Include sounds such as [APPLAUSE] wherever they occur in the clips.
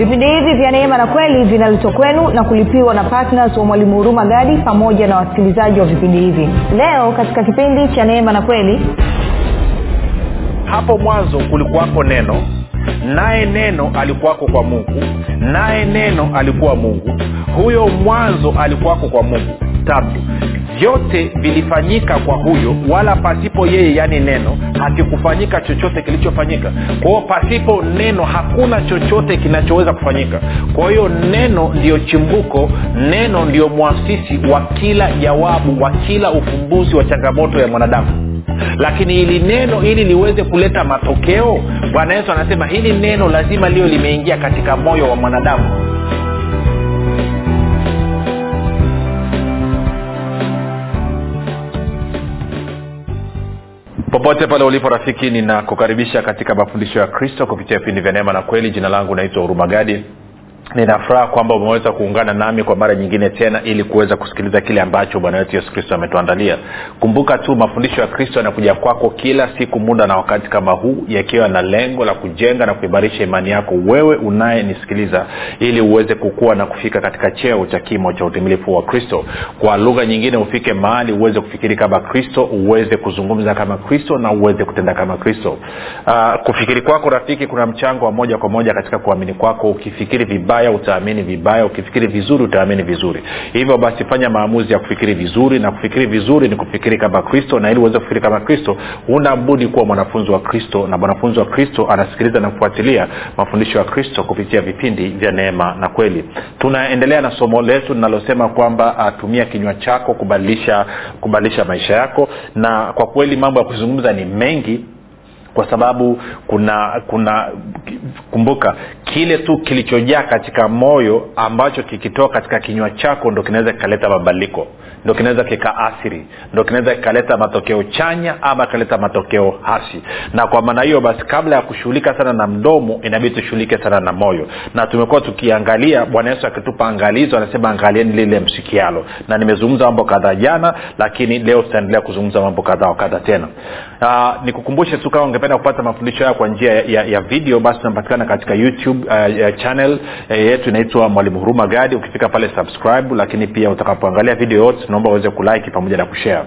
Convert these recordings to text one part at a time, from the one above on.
vipindi hivi vya neema na kweli vinaletwa kwenu na kulipiwa na ptns wa mwalimu huruma gadi pamoja na wasikilizaji wa vipindi hivi. Leo katika kipindi cha neema na kweli hapo mwanzo kulikuwako neno naye neno alikuwako kwa mungu naye neno alikuwa mungu huyo mwanzo alikuwako kwa mungu. Tatu vyote vilifanyika kwa huyo wala pasipo yeye yaani neno hakikufanyika chochote kilichofanyika. Kwa hiyo pasipo neno hakuna chochote kinachoweza kufanyika. Kwa hiyo neno ndiyo chimbuko neno ndiyo mwasisi wa kila jawabu wa kila ufumbuzi wa changamoto ya mwanadamu. Lakini hili neno ili liweze kuleta matokeo bwana yesu anasema hili neno lazima liyo limeingia katika moyo wa mwanadamu popote pale ulipo rafiki ninakukaribisha katika mafundisho ya kristo kupitia vipindi vya neema na kweli. Jina langu naitwa hurumagadi ninafuraha kwamba umeweza kuungana nami kwa mara nyingine tena ili kuweza kusikiliza kile ambacho bwana wetu yesu kristo ametuandalia. Kumbuka tu mafundisho ya kristo yanakuja kwako kila siku muda na wakati kama huu yakiwa na lengo la kujenga na kuimarisha imani yako wewe unayenisikiliza ili uweze kukua na kufika katika cheo cha kimo cha utimilifu wa kristo. Kwa lugha nyingine ufike mahali uweze kufikiri kama kristo uweze kuzungumza kama kristo na uweze kutenda kama kristo. Uh, kufikiri kwako rafiki kuna mchango wa moja kwa moja katika kuamini kwako. Ukifikiri vibaya vibaya utaamini vibaya ukifikiri vizuri utaamini vizuri. Hivyo basi fanya maamuzi ya kufikiri vizuri na kufikiri vizuri ni kufikiri kama kristo na ili uweze kufikiri kama kristo huna budi kuwa mwanafunzi wa kristo na mwanafunzi wa kristo anasikiliza na kufuatilia mafundisho ya kristo kupitia vipindi vya neema na kweli. Tunaendelea na somo letu linalosema kwamba atumia kinywa chako kubadilisha kubadilisha maisha yako. Na kwa kweli mambo ya kuzungumza ni mengi kwa sababu kuna kuna kumbuka kile tu kilichojaa katika moyo ambacho kikitoka katika kinywa chako ndo kinaweza kikaleta mabadiliko ndo kinaweza kikaathiri ndo kinaweza kikaleta matokeo chanya ama kikaleta matokeo hasi na kwa maana hiyo basi kabla ya kushughulika sana na mdomo inabidi tushughulike sana na moyo. Na tumekuwa tukiangalia bwana yesu akitupa angalizo anasema angalieni lile msikialo. Na nimezungumza mambo kadhaa jana lakini leo tutaendelea kuzungumza mambo kadhaa wakadha tena. Uh, nikukumbushe tu kama ungependa kupata mafundisho haya kwa njia ya, ya, ya video basi tunapatikana katika youtube uh, ya channel uh, yetu inaitwa mwalimu huruma gadi. Ukifika pale subscribe lakini pia utakapoangalia video yote tunaomba uweze kulike pamoja na kushare.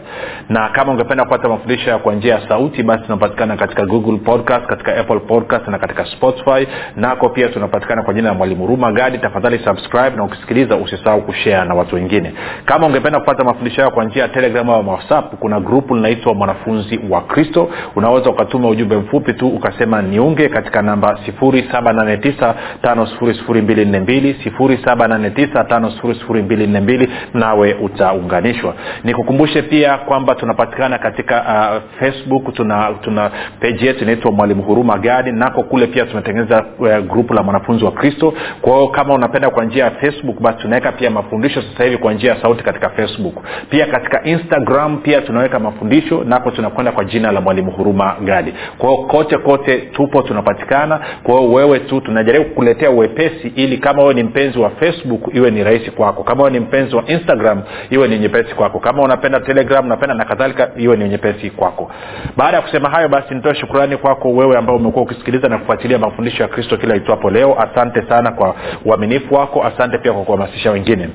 Na kama ungependa kupata mafundisho haya kwa njia ya sauti basi tunapatikana katika google podcast katika apple podcast na katika spotify. Nako pia tunapatikana kwa jina la mwalimu huruma gadi. Tafadhali subscribe na ukisikiliza usisahau kushare na watu wengine. Kama ungependa kupata mafundisho hayo kwa njia ya telegram au whatsapp kuna grupu linaitwa mwanafunzi wa kristo. Unaweza ukatuma ujumbe mfupi tu ukasema niunge katika namba 7895242 nawe utaunganishwa. Nikukumbushe pia kwamba tunapatikana katika uh, facebook tuna tuna peji yetu inaitwa mwalimu huruma gadi nako kule pia tumetengeneza uh, grupu la mwanafunzi wa kristo. Kwao kama unapenda kwa njia ya facebook basi tunaweka pia mafundisho sasa hivi kwa njia ya sauti katika facebook. Pia katika instagram pia tunaweka mafundisho nako tunakwenda kwa jina la mwalimu huruma gadi kwa hiyo kote kote tupo tunapatikana. Kwao wewe tu tunajaribu kukuletea uwepesi ili kama wewe ni mpenzi wa facebook iwe ni rahisi kwako. Kama wewe ni mpenzi wa instagram iwe ni nyepesi kwako. Kama unapenda telegram unapenda na kadhalika iwe ni nyepesi kwako. Baada ya kusema hayo basi nitoe shukurani kwako wewe ambao umekuwa ukisikiliza na kufuatilia mafundisho ya kristo kila itwapo leo. Asante sana kwa uaminifu wako. Asante pia kwa kuhamasisha wengine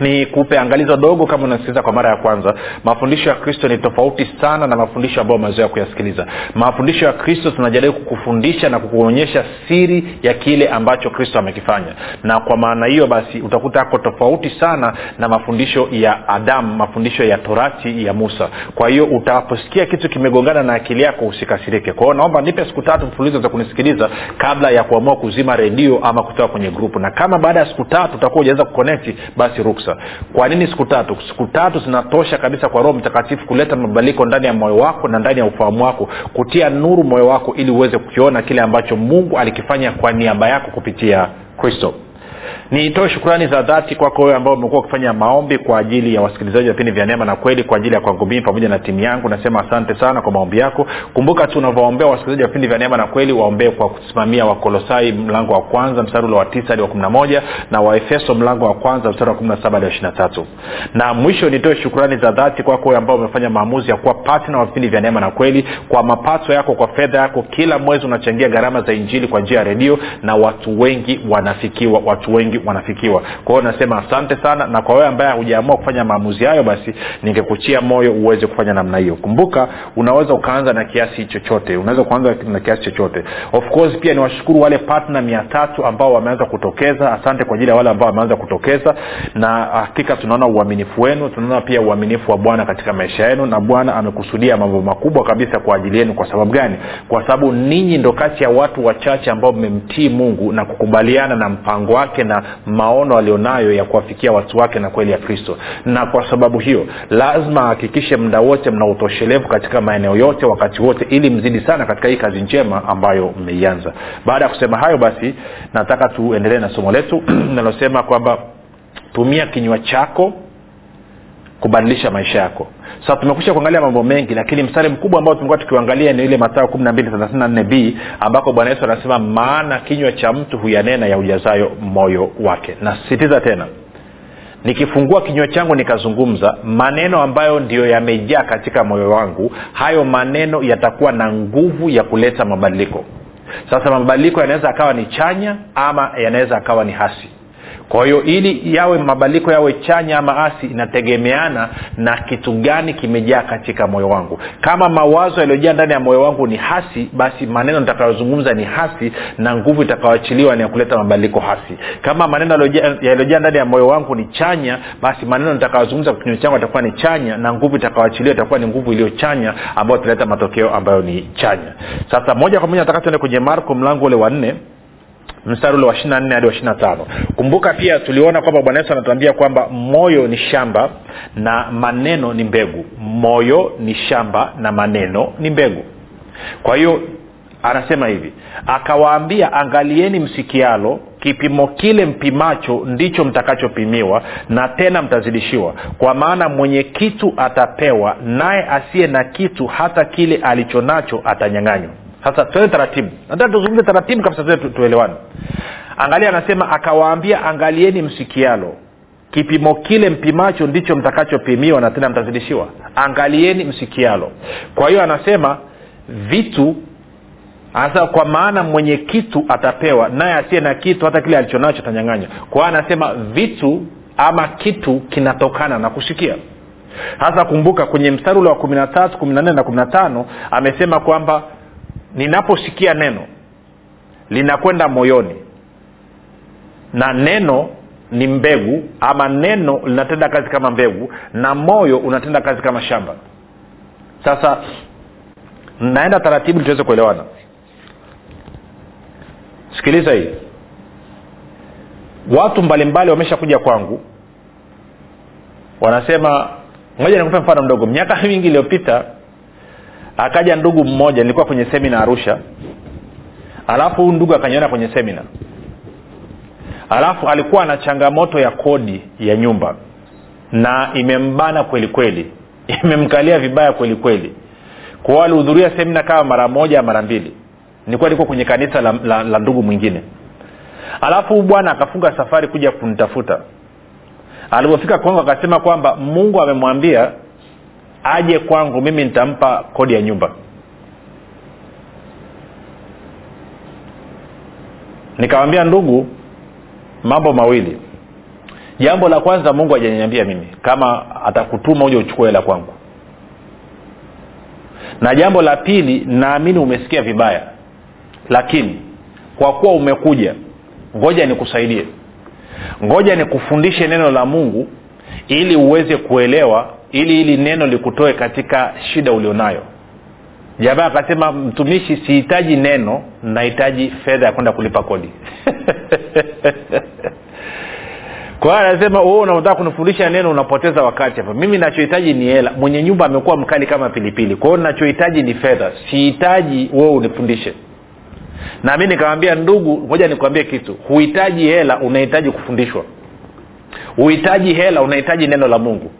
ni kupe angalizo dogo kama unasikiliza kwa mara ya kwanza. Mafundisho ya kristo ni tofauti sana na mafundisho ambayo umezoea kuyasikiliza. Mafundisho ya kristo tunajaribu kukufundisha na kukuonyesha siri ya kile ambacho kristo amekifanya. Na kwa maana hiyo basi utakuta ako tofauti sana na mafundisho ya adamu mafundisho ya torati ya musa. Kwa hiyo utaposikia kitu kimegongana na akili yako usikasirike. Kwa naomba nipe siku tatu mfululizo za kunisikiliza kabla ya kuamua kuzima redio ama kutoka kwenye grupu na kama baada ya siku tatu utakuwa ujaweza kukonekti basi ruksa kwa nini siku tatu? Siku tatu zinatosha kabisa kwa roho mtakatifu kuleta mabadiliko ndani ya moyo wako na ndani ya ufahamu wako kutia nuru moyo wako ili uweze kukiona kile ambacho mungu alikifanya kwa niaba yako kupitia kristo nitoe shukrani za dhati kwako wewe ambao umekuwa ukifanya maombi kwa ajili ya wasikilizaji wa vipindi vya neema na kweli kwa ajili ya kwangu mimi pamoja na timu yangu. Nasema asante sana kwa maombi yako. Kumbuka tu unavyowaombea wasikilizaji wa vipindi vya neema na kweli waombee kwa kusimamia wakolosai mlango wa kwanza mstari ule wa tisa hadi wa kumi na moja na waefeso mlango wa kwanza mstari wa kumi na saba hadi wa ishiri na tatu. Na mwisho nitoe shukrani za dhati kwako wewe ambao umefanya maamuzi ya kuwa patna wa vipindi vya neema na kweli. Kwa mapato yako kwa fedha yako kila mwezi unachangia gharama za injili kwa njia ya redio na watu wengi wanafikiwa watu wengi wanafikiwa. Kwa hiyo nasema asante sana na kwa wewe ambaye hujaamua kufanya maamuzi hayo basi ningekuchia moyo uweze kufanya namna hiyo. Kumbuka unaweza ukaanza na kiasi chochote. Unaweza kuanza na kiasi chochote. Of course pia niwashukuru wale patna mia tatu ambao wameanza kutokeza. Asante kwa ajili ya wale ambao wameanza kutokeza. Na hakika tunaona uaminifu wenu. Tunaona pia uaminifu wa bwana katika maisha yenu na bwana amekusudia mambo makubwa kabisa kwa ajili yenu. Kwa sababu gani? Kwa sababu ninyi ndo kati ya watu wachache ambao mmemtii mungu na kukubaliana na mpango wake na maono alionayo ya kuwafikia watu wake na kweli ya kristo. Na kwa sababu hiyo lazima ahakikishe muda wote mna utoshelevu katika maeneo yote wakati wote ili mzidi sana katika hii kazi njema ambayo mmeianza. Baada ya kusema hayo basi nataka tuendelee na somo letu. [CLEARS THROAT] Linalosema kwamba tumia kinywa chako kubadilisha maisha yako. Sasa tumekusha kuangalia mambo mengi lakini mstari mkubwa ambao tumekuwa tukiangalia ni ile na nne b ambako bwana yesu anasema maana kinywa cha mtu huyanena ya ujazayo moyo wake. Nasisitiza tena nikifungua kinywa changu nikazungumza maneno ambayo ndiyo yamejaa katika moyo wangu hayo maneno yatakuwa na nguvu ya kuleta mabadiliko. Sasa mabadiliko yanaweza akawa ni chanya ama yanaweza akawa ni hasi kwa hiyo ili yawe mabadiliko yawe chanya ama asi inategemeana na kitu gani kimejaa katika moyo wangu. Kama mawazo yaliyojaa ndani ya moyo wangu ni hasi basi maneno nitakayozungumza ni hasi na nguvu itakayoachiliwa ni ya kuleta mabadiliko hasi. Kama maneno yaliyojaa ndani ya moyo wangu ni chanya basi maneno nitakayozungumza kwa kinywa changu atakuwa ni chanya na nguvu itakayoachiliwa itakuwa ni nguvu iliyo chanya ambayo italeta matokeo ambayo ni chanya. Sasa moja kwa moja nataka tuende kwenye marko mlango ule wa nne mstari ule wa ishiri nne hadi wa ishiri tano. Kumbuka pia tuliona kwamba bwana yesu anatuambia kwamba moyo ni shamba na maneno ni mbegu. Moyo ni shamba na maneno ni mbegu. Kwa hiyo anasema hivi akawaambia angalieni msikialo kipimo kile mpimacho ndicho mtakachopimiwa na tena mtazidishiwa. Kwa maana mwenye kitu atapewa naye asiye na kitu hata kile alicho nacho atanyang'anywa sasa tuende taratibu. Nataka tuzungumze taratibu kabisa tu, tuelewane. Angalia anasema akawaambia angalieni msikialo kipimo kile mpimacho ndicho mtakachopimiwa na tena mtazidishiwa. Angalieni msikialo kwa hiyo anasema vitu anasema kwa maana mwenye kitu atapewa naye asiye na kitu hata kile alichonacho atanyanganywa. Kwa hiyo anasema vitu ama kitu kinatokana na kusikia. Sasa kumbuka kwenye mstari ule wa kumi na tatu kumi na nne na kumi na tano amesema kwamba ninaposikia neno linakwenda moyoni. Na neno ni mbegu ama neno linatenda kazi kama mbegu na moyo unatenda kazi kama shamba. Sasa naenda taratibu tuweze kuelewana. Sikiliza hii. Watu mbalimbali wamesha kuja kwangu. Wanasema moja nikupe mfano mdogo. Miaka mingi iliyopita akaja ndugu mmoja nilikuwa kwenye semina arusha. Alafu huu ndugu akaniona kwenye semina alafu alikuwa na changamoto ya kodi ya nyumba. Na imembana kweli kweli. [LAUGHS] Imemkalia vibaya kweli kweli. Kwao alihudhuria semina kama mara moja mara mbili. Nilikuwa niko kwenye kanisa la, la, la ndugu mwingine. Alafu bwana akafunga safari kuja kunitafuta. Alipofika kwangu akasema kwamba mungu amemwambia aje kwangu mimi nitampa kodi ya nyumba. Nikawambia ndugu mambo mawili. Jambo la kwanza mungu hajaniambia mimi kama atakutuma huja uchukue hela kwangu. Na jambo la pili naamini umesikia vibaya lakini kwa kuwa umekuja ngoja nikusaidie. Ngoja nikufundishe neno la mungu ili uweze kuelewa ili ili neno likutoe katika shida ulionayo. Jamaa akasema mtumishi sihitaji neno nahitaji fedha ya kwenda kulipa kodi. [LAUGHS] Kwa anasema wewe unaotaka kunifundisha neno unapoteza wakati hapa mimi nachohitaji ni hela. Mwenye nyumba amekuwa mkali kama pilipili. Kwa hiyo nachohitaji ni fedha. Sihitaji wewe unifundishe. Na mi nikawambia ndugu moja nikuambie kitu. Huhitaji hela unahitaji kufundishwa. Huhitaji hela unahitaji neno la mungu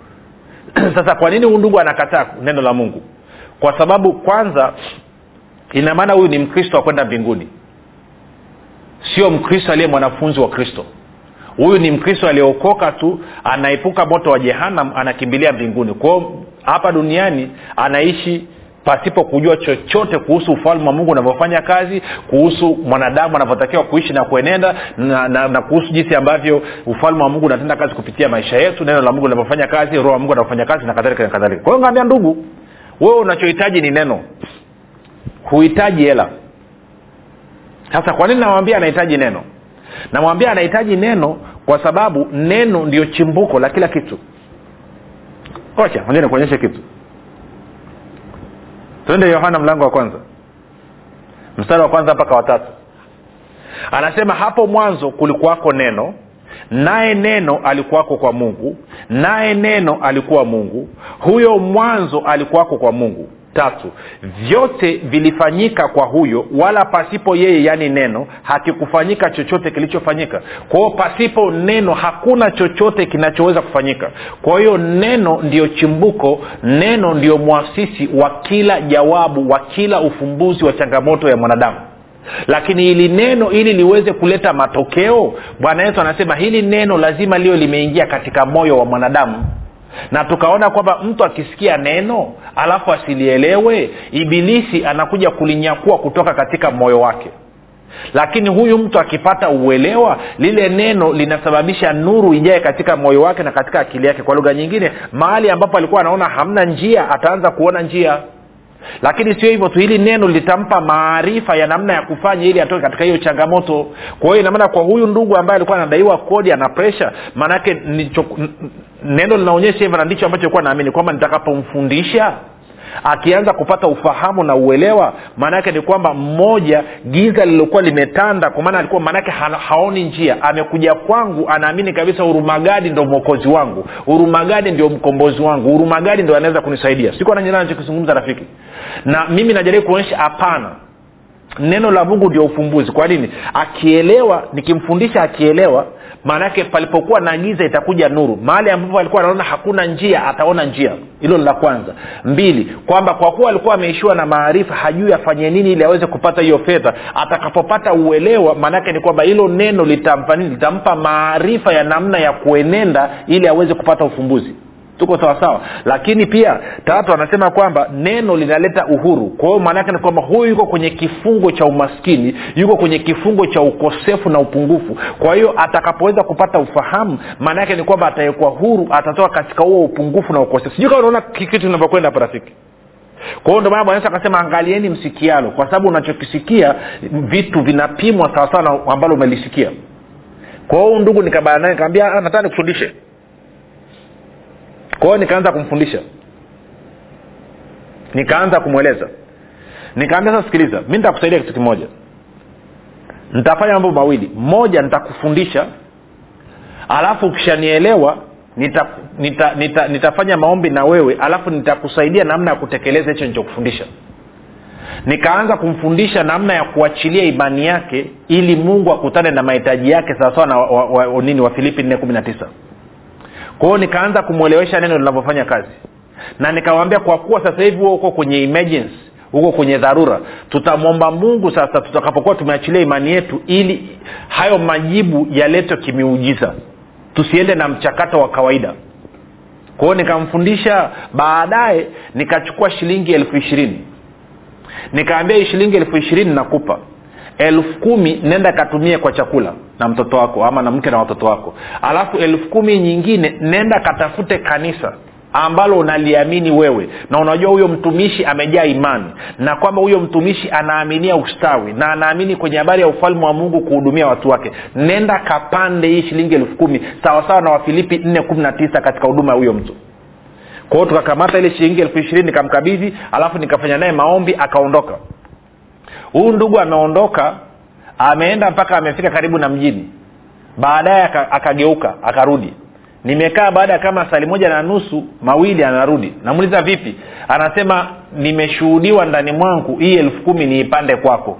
[CLEARS THROAT] sasa kwa nini huyu ndugu anakataa neno la mungu? Kwa sababu kwanza ina maana huyu ni mkristo wa kwenda mbinguni. Sio mkristo aliye mwanafunzi wa kristo. Huyu ni mkristo aliyeokoka tu anaepuka moto wa jehanam anakimbilia mbinguni. Kwao hapa duniani anaishi pasipo kujua chochote kuhusu ufalme wa mungu unavyofanya kazi kuhusu mwanadamu anavyotakiwa kuishi na kuenenda na, na, na kuhusu jinsi ambavyo ufalme wa mungu unatenda kazi kupitia maisha yetu neno la mungu linavyofanya kazi roho wa mungu anavyofanya kazi na kadhalika na kadhalika. Kwa hiyo ngaambia ndugu wewe unachohitaji ni neno. Huhitaji hela. Sasa kwa nini namwambia anahitaji neno? Namwambia anahitaji neno kwa sababu neno ndio chimbuko la kila kitu. Ocha moja nikuonyeshe kitu twende yohana mlango wa kwanza. Mstari wa kwanza mpaka watatu anasema hapo mwanzo kulikuwako neno naye neno alikuwako kwa mungu naye neno alikuwa mungu huyo mwanzo alikuwako kwa mungu tatu. Vyote vilifanyika kwa huyo wala pasipo yeye yaani neno hakikufanyika chochote kilichofanyika. Kwa pasipo neno hakuna chochote kinachoweza kufanyika. Kwa hiyo neno ndiyo chimbuko neno ndiyo mwasisi wa kila jawabu wa kila ufumbuzi wa changamoto ya mwanadamu. Lakini hili neno ili liweze kuleta matokeo bwana yesu anasema hili neno lazima liwe limeingia katika moyo wa mwanadamu na tukaona kwamba mtu akisikia neno alafu asilielewe ibilisi anakuja kulinyakua kutoka katika moyo wake. Lakini huyu mtu akipata uelewa lile neno linasababisha nuru ijae katika moyo wake na katika akili yake. Kwa lugha nyingine mahali ambapo alikuwa anaona hamna njia ataanza kuona njia. Lakini sio hivyo tu hili neno litampa maarifa ya namna ya kufanya ili atoke katika hiyo changamoto. Kwa hiyo inamaana kwa huyu ndugu ambaye alikuwa anadaiwa kodi ana presha maanake neno linaonyesha hivyo na ndicho ambacho kuwa naamini kwamba nitakapomfundisha akianza kupata ufahamu na uelewa maanaake ni kwamba mmoja giza lililokuwa limetanda kwa maana alikuwa maanaake haoni njia. Amekuja kwangu anaamini kabisa urumagadi ndo mwokozi wangu. Urumagadi ndio mkombozi wangu. Urumagadi ndo anaweza kunisaidia. Siku anachokizungumza rafiki. Na mimi najaribu kuonyesha hapana neno la mungu ndio ufumbuzi. Kwa nini? Akielewa nikimfundisha akielewa maanake palipokuwa na giza itakuja nuru. Mahali ambapo alikuwa anaona hakuna njia ataona njia. Hilo ni la kwanza. Mbili kwamba kwa kuwa alikuwa ameishiwa na maarifa hajui afanye nini ili aweze kupata hiyo fedha. Atakapopata uelewa maanake ni kwamba hilo neno litampa nini? Litampa maarifa ya namna ya kuenenda ili aweze kupata ufumbuzi tuko sawasawa lakini pia tatu anasema kwamba neno linaleta uhuru. Kwa hiyo maanaake ni kwamba huyu yuko kwenye kifungo cha umaskini yuko kwenye kifungo cha ukosefu na upungufu. Kwa hiyo atakapoweza kupata ufahamu maana yake ni kwamba atawekwa huru atatoka katika huo upungufu na ukosefu. Sijui kama unaona kitu inavyokwenda hapa rafiki. Kwa ndio maana bwana akasema angalieni msikialo kwa sababu unachokisikia vitu vinapimwa sawasawa na ambalo umelisikia. Kwa hiyo ndugu nikabaanae naye nataka nikufundishe kwa nikaanza kumfundisha. Nikaanza kumweleza. Nikaambia sasa sikiliza mi nitakusaidia kitu kimoja. Nitafanya mambo mawili. Moja nitakufundisha alafu ukishanielewa nita, nita, nita, nitafanya maombi na wewe alafu nitakusaidia namna ya kutekeleza hicho nichokufundisha nikaanza kumfundisha namna ya kuachilia imani yake ili mungu akutane na mahitaji yake sawasawa na wa, wa, wa, nini wa filipi nne kumi na tisa kwa hiyo nikaanza kumwelewesha neno linavyofanya kazi. Na nikawambia kwa kuwa sasa hivi huo uko kwenye emergency huko kwenye dharura tutamwomba mungu sasa tutakapokuwa tumeachilia imani yetu ili hayo majibu yaletwe kimiujiza. Tusiende na mchakato wa kawaida. Kwa hiyo nikamfundisha baadaye nikachukua shilingi elfu ishirini. Nikaambia hii shilingi elfu ishirini nakupa elfu kumi nenda katumie kwa chakula na mtoto wako ama na mke na watoto wako. Alafu elfu kumi nyingine nenda katafute kanisa ambalo unaliamini wewe. Na unajua huyo mtumishi amejaa imani. Na kwamba huyo mtumishi anaaminia ustawi na anaamini kwenye habari ya ufalme wa mungu kuhudumia watu wake. Nenda kapande hii shilingi elfu kumi sawasawa na wafilipi nne kumi na tisa katika huduma ya huyo mtu. Kwa hiyo tukakamata ile shilingi elfu ishirini nikamkabidhi alafu nikafanya naye maombi akaondoka huyu ndugu ameondoka ameenda mpaka amefika karibu na mjini. Baadaye akageuka akarudi. Nimekaa baada ya kama sali moja na nusu mawili anarudi. Namuuliza vipi? Anasema nimeshuhudiwa ndani mwangu hii elfu kumi niipande kwako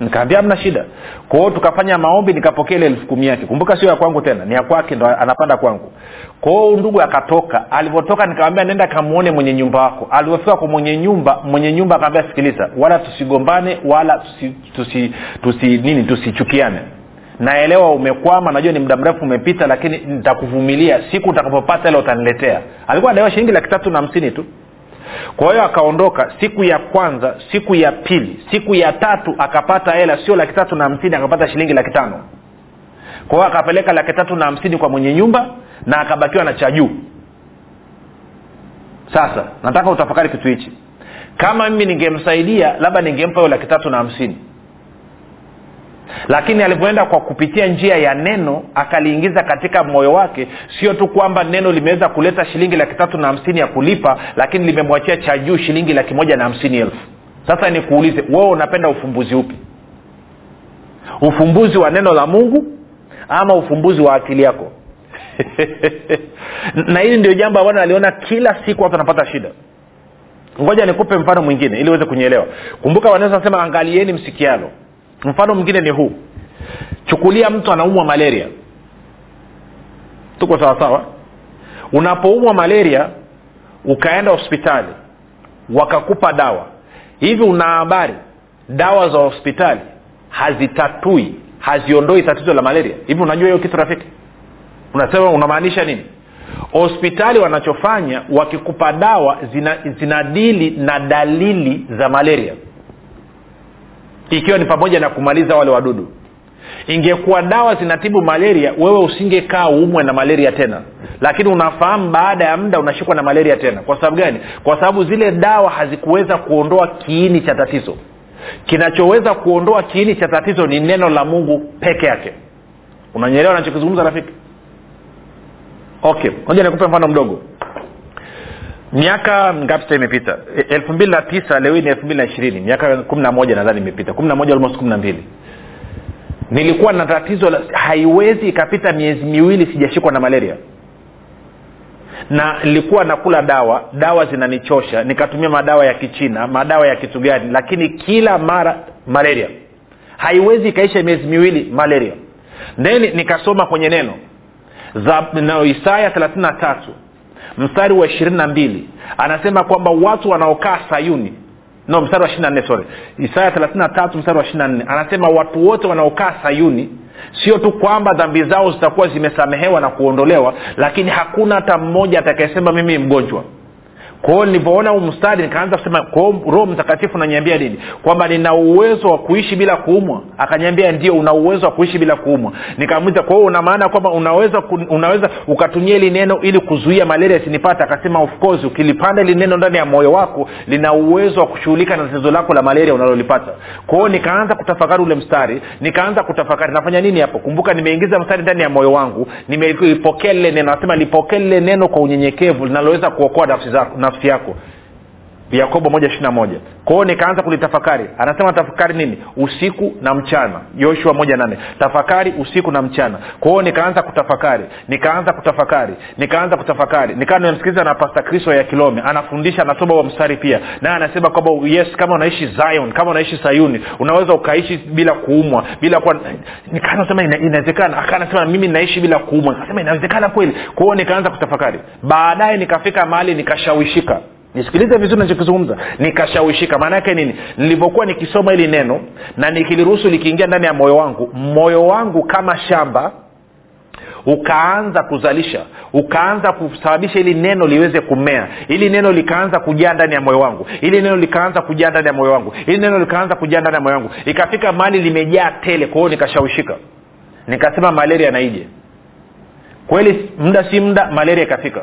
nikaambia hamna shida. Kwao tukafanya maombi nikapokea ile elfu kumi yake. Kumbuka sio ya kwangu tena ni ya kwake ndo anapanda kwangu. Kwao ndugu akatoka. Alivyotoka nikamwambia nenda kamwone mwenye nyumba wako alivyofika kwa mwenye nyumba mwenye nyumba akaambia sikiliza wala tusigombane wala tusi, tusi, tusi nini tusichukiane. Naelewa umekwama najua ni muda mrefu umepita lakini nitakuvumilia. Siku utakapopata ile utaniletea. Alikuwa anaewa shilingi laki tatu na hamsini tu kwa hiyo akaondoka siku ya kwanza siku ya pili siku ya tatu akapata hela sio laki tatu na hamsini akapata shilingi laki tano. Kwa hiyo akapeleka laki tatu na hamsini kwa mwenye nyumba na akabakiwa na cha juu. Sasa nataka utafakari kitu hichi. Kama mimi ningemsaidia labda ningempa hiyo laki tatu na hamsini lakini alivyoenda kwa kupitia njia ya neno akaliingiza katika moyo wake sio tu kwamba neno limeweza kuleta shilingi laki tatu na hamsini ya kulipa lakini limemwachia cha juu shilingi laki moja na hamsini elfu. Sasa nikuulize wewe unapenda ufumbuzi upi? Ufumbuzi wa neno la mungu ama ufumbuzi wa akili yako? [LAUGHS] Na hili ndio jambo ambalo aliona kila siku watu wanapata shida. Ngoja nikupe mfano mwingine ili uweze kunyeelewa kumbuka wanaweza sema angalieni msikialo mfano mwingine ni huu. Chukulia mtu anaumwa malaria. Tuko sawasawa unapoumwa malaria ukaenda hospitali wakakupa dawa. Hivi una habari? Dawa za hospitali hazitatui haziondoi tatizo la malaria. Hivi unajua hiyo kitu rafiki? Unasema unamaanisha nini? Hospitali wanachofanya wakikupa dawa zina, zinadili na dalili za malaria ikiwa ni pamoja na kumaliza wale wadudu. Ingekuwa dawa zinatibu malaria wewe usingekaa uumwe na malaria tena. Lakini unafahamu baada ya muda unashikwa na malaria tena. Kwa sababu gani? Kwa sababu zile dawa hazikuweza kuondoa kiini cha tatizo. Kinachoweza kuondoa kiini cha tatizo ni neno la mungu peke yake. Unanyelewa nachokizungumza rafiki? Okay. Moja nikupe mfano mdogo miaka ngapi sasa imepita? Elfu mbili na tisa leo hii ni elfu mbili na ishirini. Miaka kumi na moja nadhani imepita. kumi na moja almost kumi na mbili. Nilikuwa na tatizo la, haiwezi ikapita miezi miwili sijashikwa na malaria. Na nilikuwa nakula dawa dawa zinanichosha nikatumia madawa ya kichina madawa ya kitu gani lakini kila mara malaria. Haiwezi ikaisha miezi miwili malaria. Then nikasoma kwenye neno. Za isaya thelathini na tatu mstari wa ishirini na mbili. Anasema kwamba watu wanaokaa sayuni. No mstari wa ishiri nne sorry. Isaya thelathini na tatu mstari wa ishiri nne. Anasema watu wote wanaokaa sayuni sio tu kwamba dhambi zao zitakuwa zimesamehewa na kuondolewa lakini hakuna hata mmoja atakayesema mimi mgonjwa kwao nilivyoona huu mstari nikaanza kusema kwao roho mtakatifu nanyambia nini? Kwamba nina uwezo wa kuishi bila kuumwa. Akaniambia ndio una uwezo wa kuishi bila kuumwa. Nikamuliza kwa hiyo una maana kwamba unaweza unaweza ukatumia hili neno ili kuzuia malaria isinipata akasema of course ukilipanda hili neno ndani ya moyo wako lina uwezo wa kushughulika na tatizo lako la malaria unalolipata. Kwao nikaanza kutafakari ule mstari nikaanza kutafakari nafanya nini hapo? Kumbuka nimeingiza mstari ndani ya moyo wangu nimeipokea lile neno. Nasema lipokee lile neno kwa unyenyekevu linaloweza kuokoa nafsi zako nafsi yako yakobo moja ishiri na moja. Kwao nikaanza kulitafakari. Anasema tafakari nini? Usiku na mchana. Yoshua moja nane. Tafakari usiku na mchana. Kwao nikaanza kutafakari. Nikaanza kutafakari. Nikaanza kutafakari. Nikawa nimemsikiliza na pasta kristo ya kilome anafundisha anasoma wa mstari pia. Naye anasema kwamba yes kama unaishi zion kama unaishi sayuni unaweza ukaishi bila kuumwa bila kuwa ina, inawezekana. Akanasema mimi naishi bila kuumwa. Nikasema inawezekana kweli. Kwao nikaanza kutafakari. Baadaye nikafika mahali nikashawishika nisikilize vizuri nachokizungumza nikashawishika. Maana yake nini? Nilivyokuwa nikisoma hili neno na nikiliruhusu likiingia ndani ya moyo wangu moyo wangu kama shamba ukaanza kuzalisha ukaanza kusababisha ili neno liweze kumea. Ili neno likaanza kujaa ndani ya moyo wangu. Ili neno likaanza kujaa ndani ya moyo wangu. Ili neno likaanza kujaa ndani ya moyo wangu. Ikafika mali limejaa tele kwa hiyo nikashawishika. Nikasema malaria naije kweli muda si muda malaria ikafika.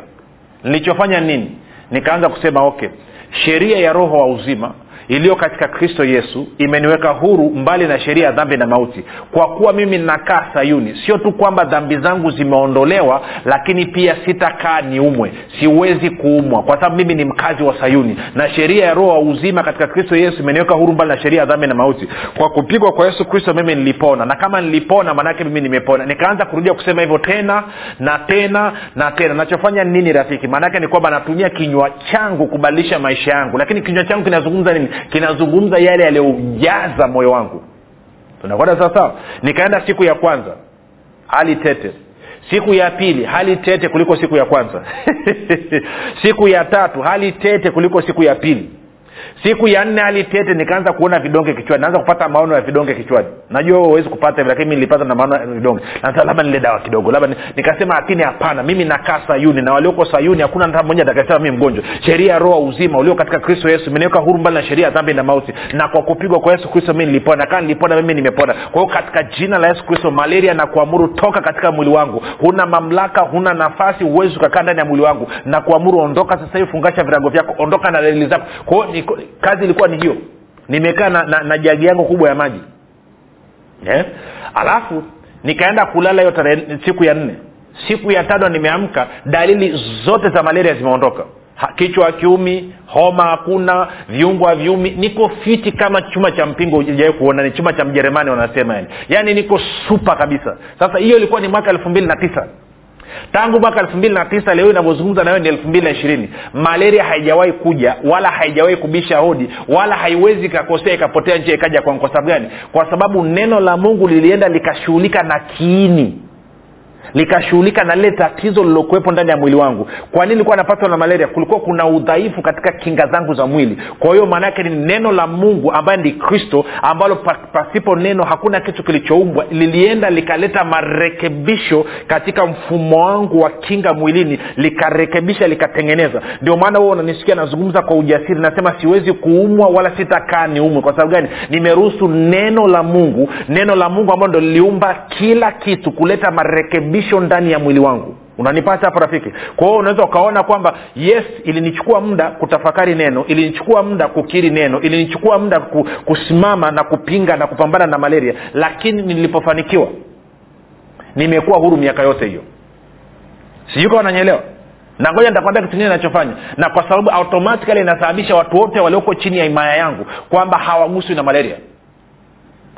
Nilichofanya nini nikaanza kusema okay sheria ya roho wa uzima iliyo katika kristo yesu imeniweka huru mbali na sheria ya dhambi na mauti. Kwa kuwa mimi nakaa sayuni sio tu kwamba dhambi zangu zimeondolewa lakini pia sitakaa niumwe. Siwezi kuumwa kwa sababu mimi ni mkazi wa sayuni na sheria ya roho wa uzima katika kristo yesu imeniweka huru mbali na sheria ya dhambi na mauti. Kwa kupigwa kwa yesu kristo mimi nilipona. Na kama nilipona maanaake mimi nimepona. Nikaanza kurudia kusema hivyo tena na tena na tena. Nachofanya nini rafiki? Maanaake ni kwamba natumia kinywa changu kubadilisha maisha yangu. Lakini kinywa changu kinazungumza nini kinazungumza yale yaliyoujaza moyo wangu. Tunakwenda sawasawa nikaenda siku ya kwanza hali tete. Siku ya pili hali tete kuliko siku ya kwanza. [LAUGHS] Siku ya tatu hali tete kuliko siku ya pili siku ya nne hali tete nikaanza kuona vidonge kichwani. Naanza kupata maono ya vidonge kichwani. Najua huwezi kupata hivi lakini nilipata na maono ya vidonge. Labda nile dawa kidogo labda ni- nikasema lakini hapana mimi nakaa sayuni na walioko sayuni hakuna hata mmoja atakasema mi mgonjwa. Sheria ya roho uzima ulio katika kristo yesu imeniweka huru mbali na sheria ya dhambi na mauti. Na kwa kupigwa kwa yesu kristo mi nilipona kaa nilipona mimi nimepona. Kwa hiyo katika jina la yesu kristo malaria na kuamuru toka katika mwili wangu. Huna mamlaka huna nafasi huwezi ukakaa ndani ya mwili wangu. Na kuamuru ondoka sasa hivi fungasha virago vyako ondoka na dalili zako. Kwao niko- kazi ilikuwa ni hiyo. Nimekaa na, na, na jagi yangu kubwa ya maji. Yeah? alafu nikaenda kulala hiyo tarehe siku ya nne. Siku ya tano nimeamka dalili zote za malaria zimeondoka. Kichwa kiumi homa hakuna viungo haviumi. Niko fiti kama chuma cha mpingo ujawai kuona. Ni chuma cha mjerumani wanasema yani. Yaani niko supa kabisa. Sasa hiyo ilikuwa ni mwaka elfu mbili na tisa tangu mwaka elfu mbili na tisa leo inavyozungumza nayo ni elfu mbili na ishirini. Malaria haijawahi kuja wala haijawahi kubisha hodi wala haiwezi ikakosea ikapotea njia ikaja kwangu kwa sababu gani? Kwa sababu neno la mungu lilienda likashughulika na kiini likashughulika na lile tatizo lilokuwepo ndani ya mwili wangu. Kwa nini nilikuwa napatwa na malaria? Kulikuwa kuna udhaifu katika kinga zangu za mwili. Kwa hiyo maana yake ni neno la mungu ambaye ni kristo ambalo pasipo neno hakuna kitu kilichoumbwa. Lilienda likaleta marekebisho katika mfumo wangu wa kinga mwilini likarekebisha likatengeneza. Ndio maana huo unanisikia nazungumza kwa ujasiri nasema siwezi kuumwa wala sitakaa niumwe. Kwa sababu gani? Nimeruhusu neno la mungu neno la mungu ambalo ndo liliumba kila kitu kuleta marekebisho ndani ya mwili wangu. Unanipata hapo rafiki? Kwa hiyo unaweza ukaona kwamba yes ilinichukua muda kutafakari neno ilinichukua muda kukiri neno ilinichukua muda kusimama na kupinga na kupambana na malaria lakini nilipofanikiwa nimekuwa huru miaka yote hiyo. Sijui kawa na ngoja nitakwambia kitu kingine nachofanya na kwa sababu automatikali inasababisha watu wote walioko chini ya himaya yangu kwamba hawaguswi na malaria.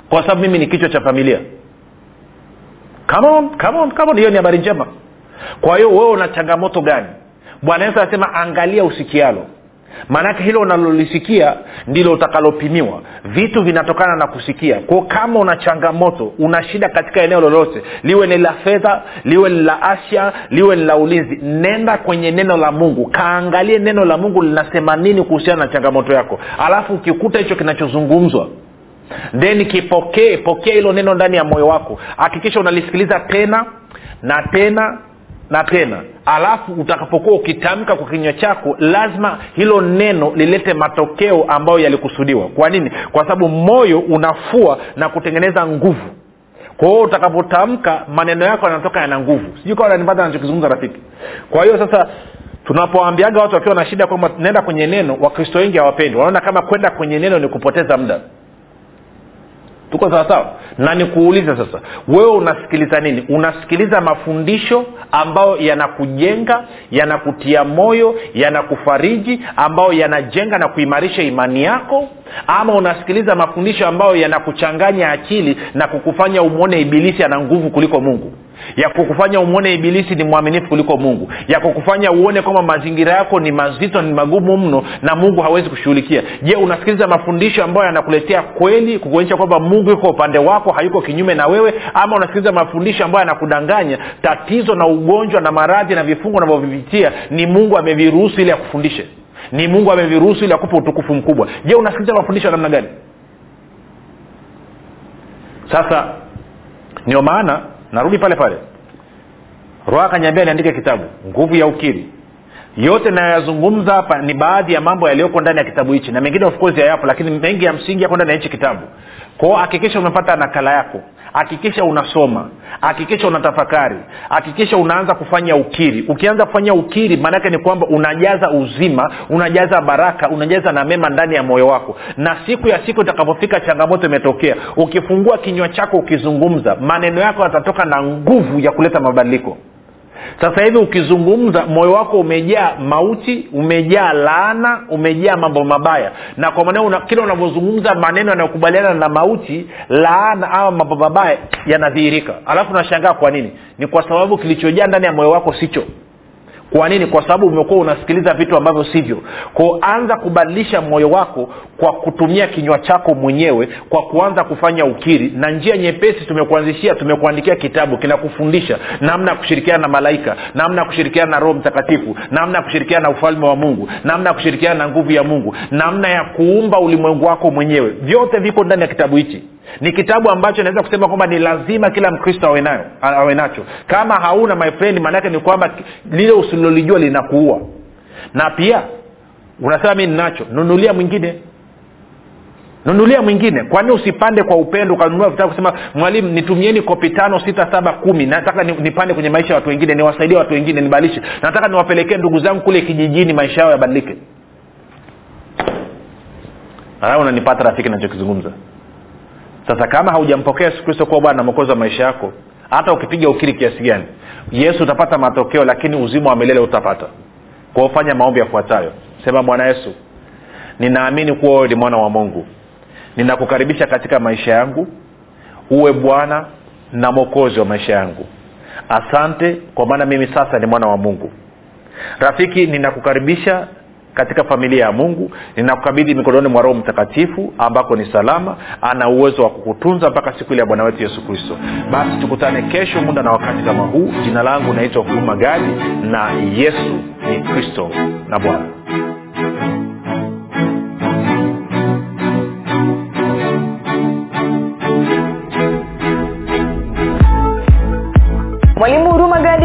Kwa sababu mimi ni kichwa cha familia come on, come on, come on. hiyo ni habari njema. Kwa hiyo wewe una changamoto gani? Bwana yesu anasema angalia usikialo. Maanake hilo unalolisikia ndilo utakalopimiwa. Vitu vinatokana na kusikia. Kwao kama una changamoto una shida katika eneo lolote liwe ni la fedha liwe ni la afya liwe ni la ulinzi nenda kwenye neno la mungu. Kaangalie neno la mungu linasema nini kuhusiana na changamoto yako. Alafu ukikuta hicho kinachozungumzwa then kipokee pokea hilo neno ndani ya moyo wako. Hakikisha unalisikiliza tena na tena na tena. Alafu utakapokuwa ukitamka kwa kinywa chako lazima hilo neno lilete matokeo ambayo yalikusudiwa. Kwa nini? Kwa sababu moyo unafua na kutengeneza nguvu. Kwa hiyo utakapotamka maneno yako yanatoka yana nguvu. Sijui kawa nanipata nachokizungumza rafiki. Kwa hiyo sasa tunapoambiaga watu wakiwa na shida kwamba naenda kwenye neno wakristo wengi hawapendi wanaona kama kwenda kwenye neno ni kupoteza muda tuko sawasawa na nikuulize sasa wewe unasikiliza nini? Unasikiliza mafundisho ambayo yanakujenga yanakutia moyo yanakufariji ambayo yanajenga na kuimarisha imani yako? Ama unasikiliza mafundisho ambayo yanakuchanganya akili na kukufanya umwone ibilisi ana nguvu kuliko mungu ya kukufanya umwone ibilisi ni mwaminifu kuliko mungu ya kukufanya uone kwamba mazingira yako ni mazito ni magumu mno na mungu hawezi kushughulikia. Je unasikiliza mafundisho ambayo yanakuletea kweli kukuonyesha kwamba mungu yuko upande wako hayuko kinyume na wewe ama unasikiliza mafundisho ambayo yanakudanganya tatizo na ugonjwa na maradhi na vifungo unavyovipitia ni mungu ameviruhusu ili akufundishe? Ni mungu ameviruhusu ili akupe utukufu mkubwa? Je unasikiliza mafundisho ya namna gani? Sasa ndio maana narudi pale pale. Roho akanyambia niandike kitabu. Nguvu ya ukiri yote nayoyazungumza hapa ni baadhi ya mambo yaliyoko ndani ya kitabu hichi. Na mengine of course lakini mengi ya msingi yako ndani ya hichi kitabu. Kwao hakikisha umepata nakala yako. Hakikisha unasoma. Hakikisha unatafakari. Hakikisha unaanza kufanya ukiri. Ukianza kufanya ukiri maanaake ni kwamba unajaza uzima unajaza baraka unajaza na mema ndani ya moyo wako. Na siku ya siku itakapofika changamoto imetokea. Ukifungua kinywa chako ukizungumza maneno yako yatatoka na nguvu ya kuleta mabadiliko sasa hivi ukizungumza moyo wako umejaa mauti umejaa laana umejaa mambo mabaya. Na kwa maneno una, kila unavyozungumza maneno yanayokubaliana na mauti laana ama mambo mabaya yanadhihirika. Alafu nashangaa kwa nini? Ni kwa sababu kilichojaa ndani ya moyo wako sicho kwa nini? Kwa sababu umekuwa unasikiliza vitu ambavyo sivyo. Ko anza kubadilisha moyo wako kwa kutumia kinywa chako mwenyewe kwa kuanza kufanya ukiri. Na njia nyepesi tumekuanzishia tumekuandikia kitabu kinakufundisha namna ya kushirikiana na malaika namna ya kushirikiana na roho mtakatifu namna ya kushirikiana na ufalme wa mungu namna ya kushirikiana na nguvu ya mungu namna ya kuumba ulimwengu wako mwenyewe. Vyote viko ndani ya kitabu hichi ni kitabu ambacho naweza kusema kwamba ni lazima kila mkristo awe nayo awe nacho. Kama hauna my friend maanaake ni kwamba lile usilolijua linakuua. Na pia unasema mi ninacho nunulia mwingine. Nunulia mwingine. Kwani usipande kwa upendo ukanunua vitabu kusema mwalimu nitumieni kopi tano sita saba kumi. Nataka nipande kwenye maisha ya watu wengine niwasaidie watu wengine nibadilishe nataka niwapelekee ndugu zangu kule kijijini maisha yao yabadilike. Unanipata rafiki nachokizungumza sasa kama haujampokea yesu kristo kuwa bwana na mwokozi wa maisha yako hata ukipiga ukiri kiasi gani yesu utapata matokeo lakini uzima wa milele utapata. Kwao fanya maombi yafuatayo. Sema bwana yesu ninaamini kuwa wewe ni mwana wa mungu. Ninakukaribisha katika maisha yangu uwe bwana na mwokozi wa maisha yangu. Asante kwa maana mimi sasa ni mwana wa mungu. Rafiki ninakukaribisha katika familia ya mungu ninakukabidhi mikononi mwa roho mtakatifu ambako ni salama ana uwezo wa kukutunza mpaka siku ile ya bwana wetu yesu kristo. Basi tukutane kesho muda na wakati kama huu. Jina langu naitwa huruma gadi na yesu ni kristo na bwana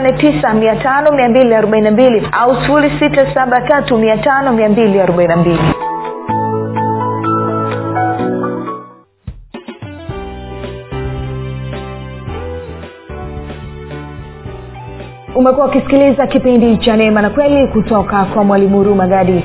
7895242 au 6735242 umekuwa ukisikiliza kipindi cha neema na kweli kutoka kwa mwalimu huruma gadi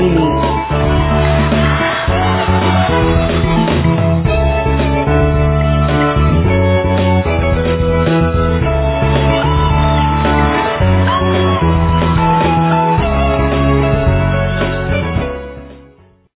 em mim.